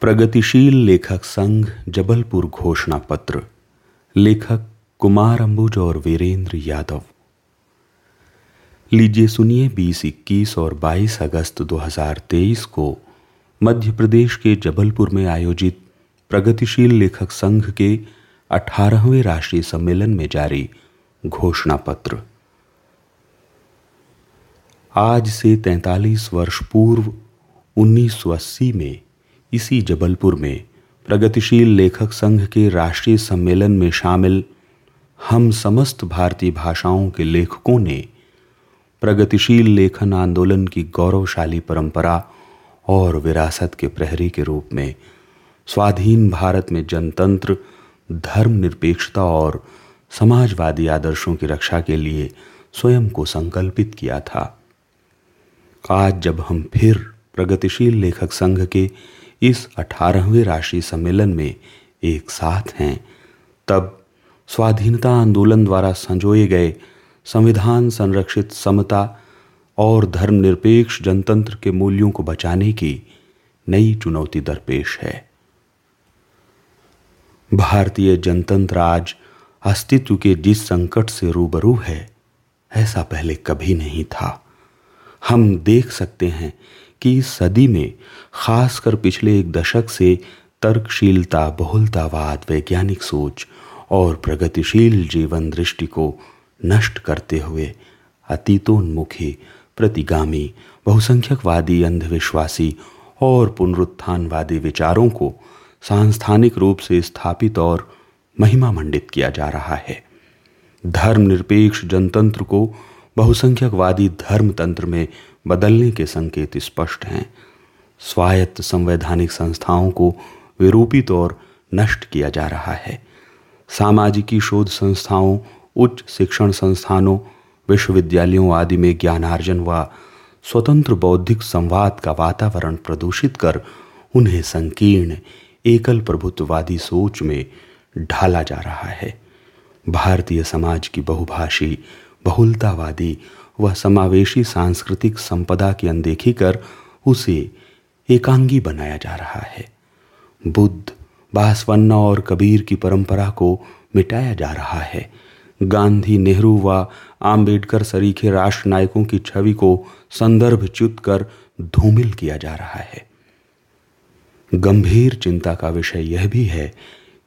प्रगतिशील लेखक संघ जबलपुर घोषणा पत्र लेखक कुमार अंबुज और वीरेंद्र यादव। लीजिए सुनिए 20, 21 और 22 अगस्त 2023 को मध्य प्रदेश के जबलपुर में आयोजित प्रगतिशील लेखक संघ के 18वें राष्ट्रीय सम्मेलन में जारी घोषणा पत्र। आज से 43 वर्ष पूर्व 1980 में इसी जबलपुर में प्रगतिशील लेखक संघ के राष्ट्रीय सम्मेलन में शामिल हम समस्त भारतीय भाषाओं के लेखकों ने प्रगतिशील लेखन आंदोलन की गौरवशाली परंपरा और विरासत के प्रहरी के रूप में स्वाधीन भारत में जनतंत्र, धर्मनिरपेक्षता और समाजवादी आदर्शों की रक्षा के लिए स्वयं को संकल्पित किया था। आज जब हम फिर प्रगतिशील लेखक संघ के इस अठारहवें राष्ट्रीय सम्मेलन में एक साथ हैं। तब स्वाधीनता आंदोलन द्वारा संजोए गए संविधान संरक्षित समता और धर्मनिरपेक्ष जनतंत्र के मूल्यों को बचाने की नई चुनौती दरपेश है। भारतीय जनतंत्र आज अस्तित्व के जिस संकट से रूबरू है, ऐसा पहले कभी नहीं था। हम देख सकते हैं कि सदी में, खासकर पिछले एक दशक से तर्कशीलता, बहुलतावाद, वैज्ञानिक सोच और प्रगतिशील जीवन दृष्टि को नष्ट करते हुए अतीतोन्मुखी, प्रतिगामी, बहुसंख्यकवादी, अंधविश्वासी और पुनरुत्थानवादी विचारों को सांस्थानिक रूप से स्थापित और महिमा मंडित किया जा रहा है। धर्मनिरपेक्ष जनतंत्र को बहुसंख्यकवादी धर्मतंत्र में बदलने के संकेत स्पष्ट हैं। स्वायत्त संवैधानिक संस्थाओं को विरूपित और नष्ट किया जा रहा है। सामाजिकी शोध संस्थाओं, उच्च शिक्षण संस्थानों, विश्वविद्यालयों आदि में ज्ञानार्जन व स्वतंत्र बौद्धिक संवाद का वातावरण प्रदूषित कर उन्हें संकीर्ण एकल प्रभुत्ववादी सोच में ढाला जा रहा है। भारतीय समाज की बहुभाषी, बहुलतावादी व समावेशी सांस्कृतिक संपदा की अनदेखी कर उसे एकांगी बनाया जा रहा है। बुद्ध, बासवन्ना और कबीर की परंपरा को मिटाया जा रहा है। गांधी, नेहरू व आम्बेडकर सरीखे राष्ट्र नायकों की छवि को संदर्भ च्युत कर धूमिल किया जा रहा है। गंभीर चिंता का विषय यह भी है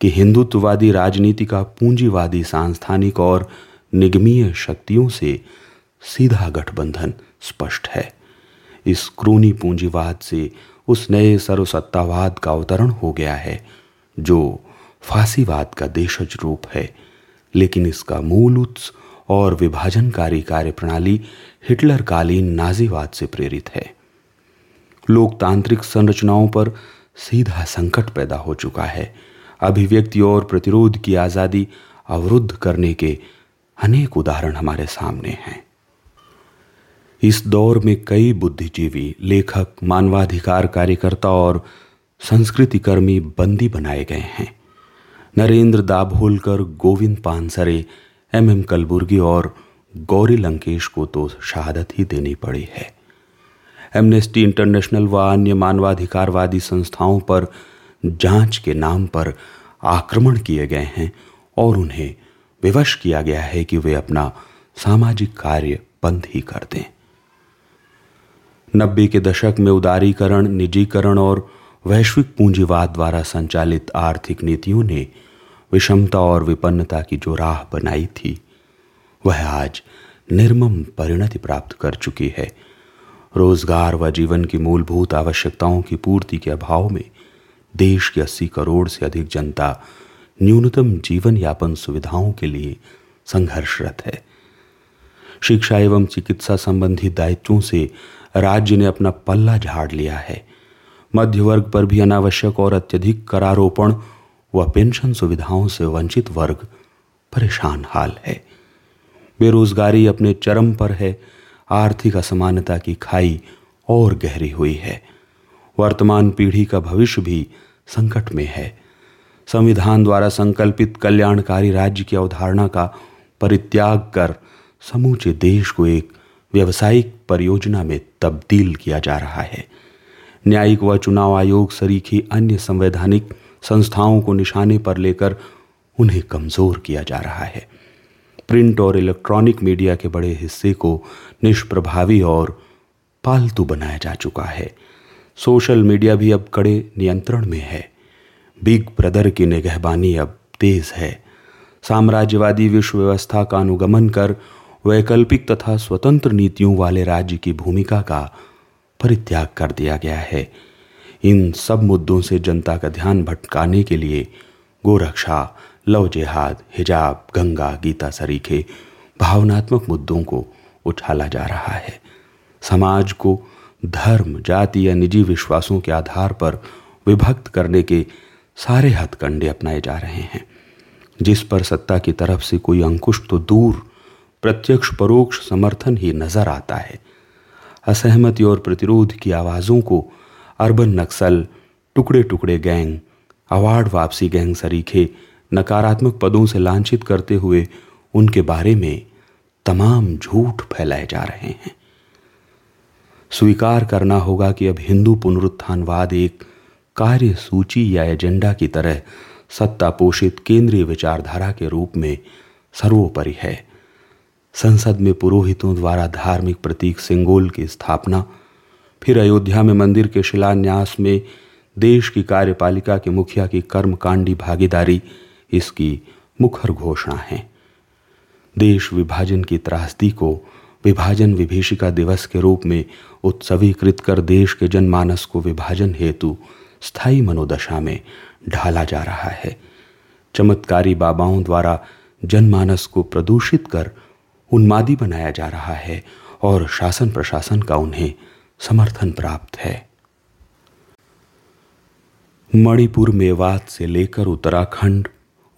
कि हिंदुत्ववादी राजनीति का पूंजीवादी सांस्थानिक और निगमीय शक्तियों से सीधा गठबंधन स्पष्ट है। इस क्रूनी पूंजीवाद से उस नए सर्वसत्तावाद का अवतरण हो गया है, जो फांसीवाद का देशज रूप है। लेकिन इसका मूल उत्स और विभाजनकारी कार्यप्रणाली हिटलर कालीन नाजीवाद से प्रेरित है। लोकतांत्रिक संरचनाओं पर सीधा संकट पैदा हो चुका है। अभिव्यक्ति और प्रतिरोध की आज़ादी अवरुद्ध करने के अनेक उदाहरण हमारे सामने हैं। इस दौर में कई बुद्धिजीवी, लेखक, मानवाधिकार कार्यकर्ता और संस्कृति कर्मी बंदी बनाए गए हैं। नरेंद्र दाभोलकर, गोविंद पानसरे, एम एम कलबुर्गी और गौरी लंकेश को तो शहादत ही देनी पड़ी है। एमनेस्टी इंटरनेशनल व अन्य मानवाधिकारवादी संस्थाओं पर जाँच के नाम पर आक्रमण किए गए हैं और उन्हें विवश किया गया है कि वे अपना सामाजिक कार्य बंद ही कर दें। नब्बे के दशक में उदारीकरण, निजीकरण और वैश्विक पूंजीवाद द्वारा संचालित आर्थिक नीतियों ने विषमता और विपन्नता की जो राह बनाई थी, वह आज निर्मम परिणति प्राप्त कर चुकी है। रोज़गार व जीवन की मूलभूत आवश्यकताओं की पूर्ति के अभाव में देश की अस्सी करोड़ से अधिक जनता न्यूनतम जीवन यापन सुविधाओं के लिए संघर्षरत है। शिक्षा एवं चिकित्सा संबंधी दायित्वों से राज्य ने अपना पल्ला झाड़ लिया है। मध्य वर्ग पर भी अनावश्यक और अत्यधिक करारोपण व पेंशन सुविधाओं से वंचित वर्ग परेशान हाल है। बेरोजगारी अपने चरम पर है। आर्थिक असमानता की खाई और गहरी हुई है। वर्तमान पीढ़ी का भविष्य भी संकट में है। संविधान द्वारा संकल्पित कल्याणकारी राज्य की अवधारणा का परित्याग कर समूचे देश को एक व्यवसायिक परियोजना में तब्दील किया जा रहा है। न्यायिक व चुनाव आयोग सरीखी अन्य संवैधानिक संस्थाओं को निशाने पर लेकर उन्हें कमज़ोर किया जा रहा है। प्रिंट और इलेक्ट्रॉनिक मीडिया के बड़े हिस्से को निष्प्रभावी और पालतू बनाया जा चुका है। सोशल मीडिया भी अब कड़े नियंत्रण में है। बिग ब्रदर की निगहबानी अब तेज है। साम्राज्यवादी विश्व व्यवस्था का अनुगमन कर वैकल्पिक तथा स्वतंत्र नीतियों वाले राज्य की भूमिका का परित्याग कर दिया गया है। इन सब मुद्दों से जनता का ध्यान भटकाने के लिए गोरक्षा लव जिहाद हिजाब, गंगा, गीता सरीखे भावनात्मक मुद्दों को उछाला जा रहा है। समाज को धर्म, जाति या निजी विश्वासों के आधार पर विभक्त करने के सारे हथकंडे अपनाए जा रहे हैं। जिस पर सत्ता की तरफ़ से कोई अंकुश तो दूर प्रत्यक्ष, परोक्ष समर्थन ही नज़र आता है। असहमति और प्रतिरोध की आवाज़ों को अर्बन नक्सल टुकड़े टुकड़े गैंग, अवार्ड वापसी गैंग सरीखे नकारात्मक पदों से लांछित करते हुए उनके बारे में तमाम झूठ फैलाए जा रहे हैं। स्वीकार करना होगा कि अब हिंदू पुनरुत्थानवाद एक कार्य सूची या एजेंडा की तरह सत्ता पोषित केंद्रीय विचारधारा के रूप में सर्वोपरि है। संसद में पुरोहितों द्वारा धार्मिक प्रतीक सिंगोल की स्थापना, फिर अयोध्या में मंदिर के शिलान्यास में देश की कार्यपालिका के मुखिया की कर्मकांडी भागीदारी, इसकी मुखर घोषणा है। देश विभाजन की त्रासदी को विभाजन विभीषिका दिवस के रूप में उत्सवीकृत कर देश के जनमानस को विभाजन हेतु स्थायी मनोदशा में ढाला जा रहा है। चमत्कारी बाबाओं द्वारा जनमानस को प्रदूषित कर उन्मादी बनाया जा रहा है और शासन प्रशासन का उन्हें समर्थन प्राप्त है। मणिपुर मेवात से लेकर उत्तराखंड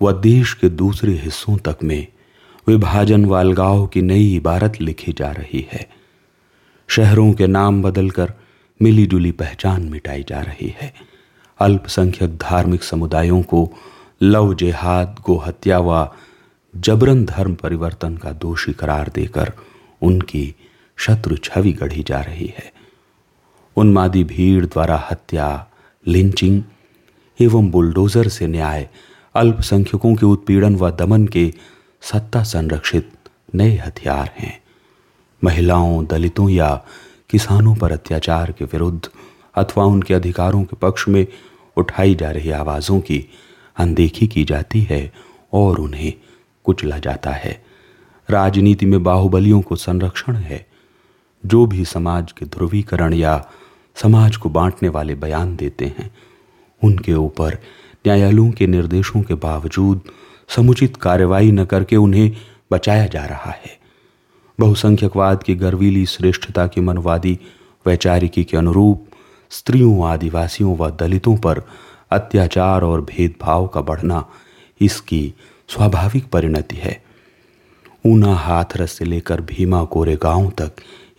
व देश के दूसरे हिस्सों तक में विभाजन वालगांव की नई इबारत लिखी जा रही है। शहरों के नाम बदलकर मिली जुली पहचान मिटाई जा रही है। अल्पसंख्यक धार्मिक समुदायों को लव जेहाद गोहत्या व जबरन धर्म परिवर्तन का दोषी करार देकर उनकी शत्रु छवि गढ़ी जा रही है। उन्मादी भीड़ द्वारा हत्या, लिंचिंग एवं बुलडोजर से न्याय, अल्पसंख्यकों के उत्पीड़न व दमन के सत्ता संरक्षित नए हथियार हैं। महिलाओं, दलितों या किसानों पर अत्याचार के विरुद्ध अथवा उनके अधिकारों के पक्ष में उठाई जा रही आवाज़ों की अनदेखी की जाती है और उन्हें कुचला जाता है। राजनीति में बाहुबलियों को संरक्षण है। जो भी समाज के ध्रुवीकरण या समाज को बांटने वाले बयान देते हैं, उनके ऊपर न्यायालयों के निर्देशों के बावजूद समुचित कार्रवाई न करके उन्हें बचाया जा रहा है। बहुसंख्यकवाद की गर्वीली श्रेष्ठता की मनवादी, वैचारिकी के अनुरूप स्त्रियों, आदिवासियों व दलितों पर अत्याचार और भेदभाव का बढ़ना इसकी स्वाभाविक परिणति है। ऊना हाथरस से लेकर भीमा कोरे गाँव तक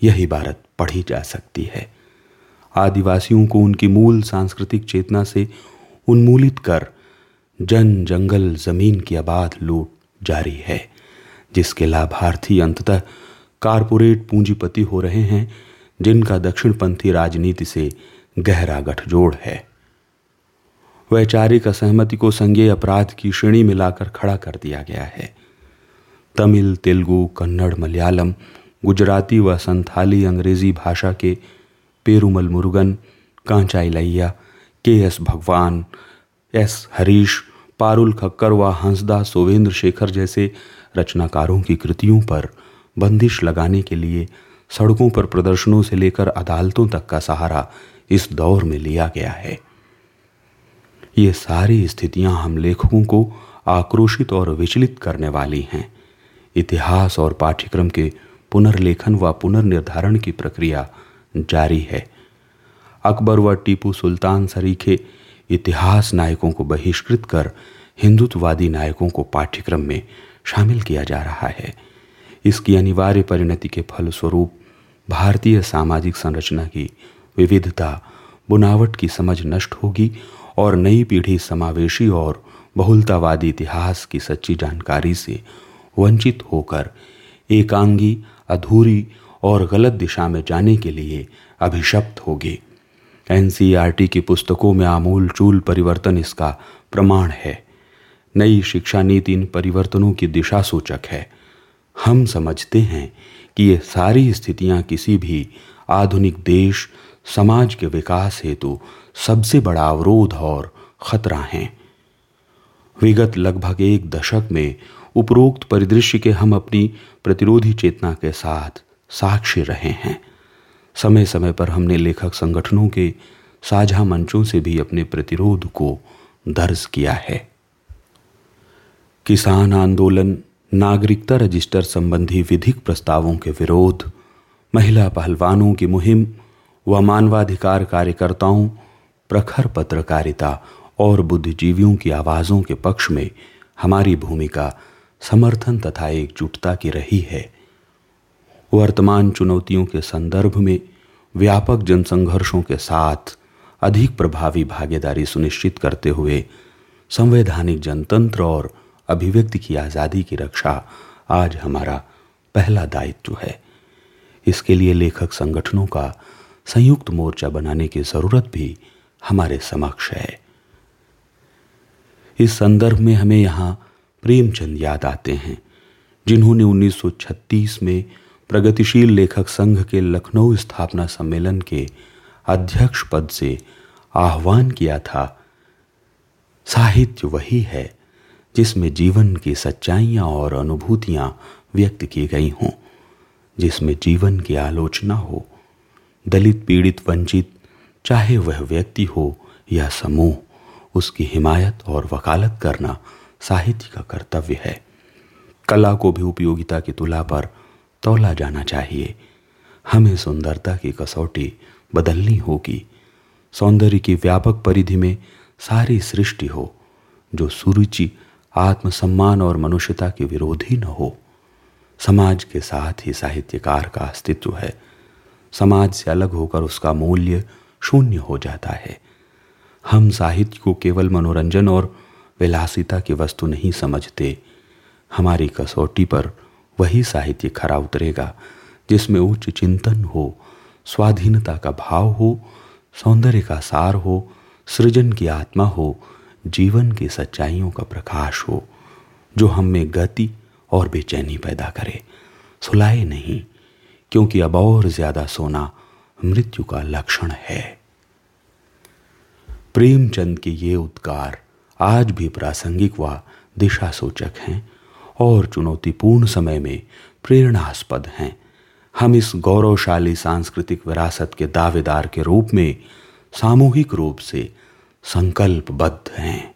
यह इबारत पढ़ी जा सकती है। आदिवासियों को उनकी मूल सांस्कृतिक चेतना से उन्मूलित कर जन जंगल ज़मीन की आबाद लूट जारी है, जिसके लाभार्थी अंततः कारपोरेट पूंजीपति हो रहे हैं, जिनका दक्षिणपंथी राजनीति से गहरा गठजोड़ है। वैचारिक असहमति को संज्ञेय अपराध की श्रेणी में लाकर खड़ा कर दिया गया है। तमिल, तेलुगु, कन्नड़, मलयालम, गुजराती व संथाली अंग्रेज़ी भाषा के पेरुमल मुरुगन कांचा इलैया के एस भगवान, एस हरीश, पारुल खक्कर व हंसदा सोवेंद्र शेखर जैसे रचनाकारों की कृतियों पर बंदिश लगाने के लिए सड़कों पर प्रदर्शनों से लेकर अदालतों तक का सहारा इस दौर में लिया गया है। ये सारी स्थितियाँ हम लेखकों को आक्रोशित और विचलित करने वाली हैं। इतिहास और पाठ्यक्रम के पुनर्लेखन व पुनर्निर्धारण की प्रक्रिया जारी है। अकबर व टीपू सुल्तान सरीखे इतिहास नायकों को बहिष्कृत कर हिंदुत्ववादी नायकों को पाठ्यक्रम में शामिल किया जा रहा है। इसकी अनिवार्य परिणति के फलस्वरूप भारतीय सामाजिक संरचना की विविधता, बुनावट की समझ नष्ट होगी और नई पीढ़ी समावेशी और बहुलतावादी इतिहास की सच्ची जानकारी से वंचित होकर एकांगी, अधूरी और गलत दिशा में जाने के लिए अभिशप्त होगी। एनसीईआरटी की पुस्तकों में आमूल चूल परिवर्तन इसका प्रमाण है। नई शिक्षा नीति इन परिवर्तनों की दिशा सूचक है। हम समझते हैं कि ये सारी स्थितियाँ किसी भी आधुनिक देश समाज के विकास हेतु सबसे बड़ा अवरोध और खतरा हैं। विगत लगभग एक दशक में उपरोक्त परिदृश्य के हम अपनी प्रतिरोधी चेतना के साथ साक्षी रहे हैं। समय समय पर हमने लेखक संगठनों के साझा मंचों से भी अपने प्रतिरोध को दर्ज किया है। किसान आंदोलन, नागरिकता रजिस्टर संबंधी विधिक प्रस्तावों के विरोध, महिला पहलवानों की मुहिम व मानवाधिकार कार्यकर्ताओं, प्रखर पत्रकारिता और बुद्धिजीवियों की आवाज़ों के पक्ष में हमारी भूमिका समर्थन तथा एकजुटता की रही है। वर्तमान चुनौतियों के संदर्भ में व्यापक जनसंघर्षों के साथ अधिक प्रभावी भागीदारी सुनिश्चित करते हुए संवैधानिक जनतंत्र और अभिव्यक्ति की आज़ादी की रक्षा आज हमारा पहला दायित्व है। इसके लिए लेखक संगठनों का संयुक्त मोर्चा बनाने की ज़रूरत भी हमारे समक्ष है। इस संदर्भ में हमें यहाँ प्रेमचंद याद आते हैं, जिन्होंने 1936 में प्रगतिशील लेखक संघ के लखनऊ स्थापना सम्मेलन के अध्यक्ष पद से आह्वान किया था। साहित्य वही है, जिसमें जीवन की सच्चाइयाँ और अनुभूतियाँ व्यक्त की गई हों, जिसमें जीवन की आलोचना हो दलित, पीड़ित, वंचित, चाहे वह व्यक्ति हो या समूह, उसकी हिमायत और वकालत करना साहित्य का कर्तव्य है। कला को भी उपयोगिता की तुला पर तोला जाना चाहिए। हमें सुंदरता की कसौटी बदलनी होगी। सौंदर्य की व्यापक परिधि में सारी सृष्टि हो, जो सुरुचि, आत्मसम्मान और मनुष्यता के विरोधी न हो। समाज के साथ ही साहित्यकार का अस्तित्व है। समाज से अलग होकर उसका मूल्य शून्य हो जाता है। हम साहित्य को केवल मनोरंजन और विलासिता की वस्तु नहीं समझते। हमारी कसौटी पर वही साहित्य खरा उतरेगा, जिसमें उच्च चिंतन हो, स्वाधीनता का भाव हो, सौंदर्य का सार हो, सृजन की आत्मा हो, जीवन की सच्चाइयों का प्रकाश हो, जो हम में गति और बेचैनी पैदा करे। सुलाए नहीं क्योंकि अब और ज़्यादा सोना मृत्यु का लक्षण है। प्रेमचंद के ये उद्गार आज भी प्रासंगिक व दिशा सूचक हैं और चुनौतीपूर्ण समय में प्रेरणास्पद हैं। हम इस गौरवशाली सांस्कृतिक विरासत के दावेदार के रूप में सामूहिक रूप से संकल्पबद्ध हैं।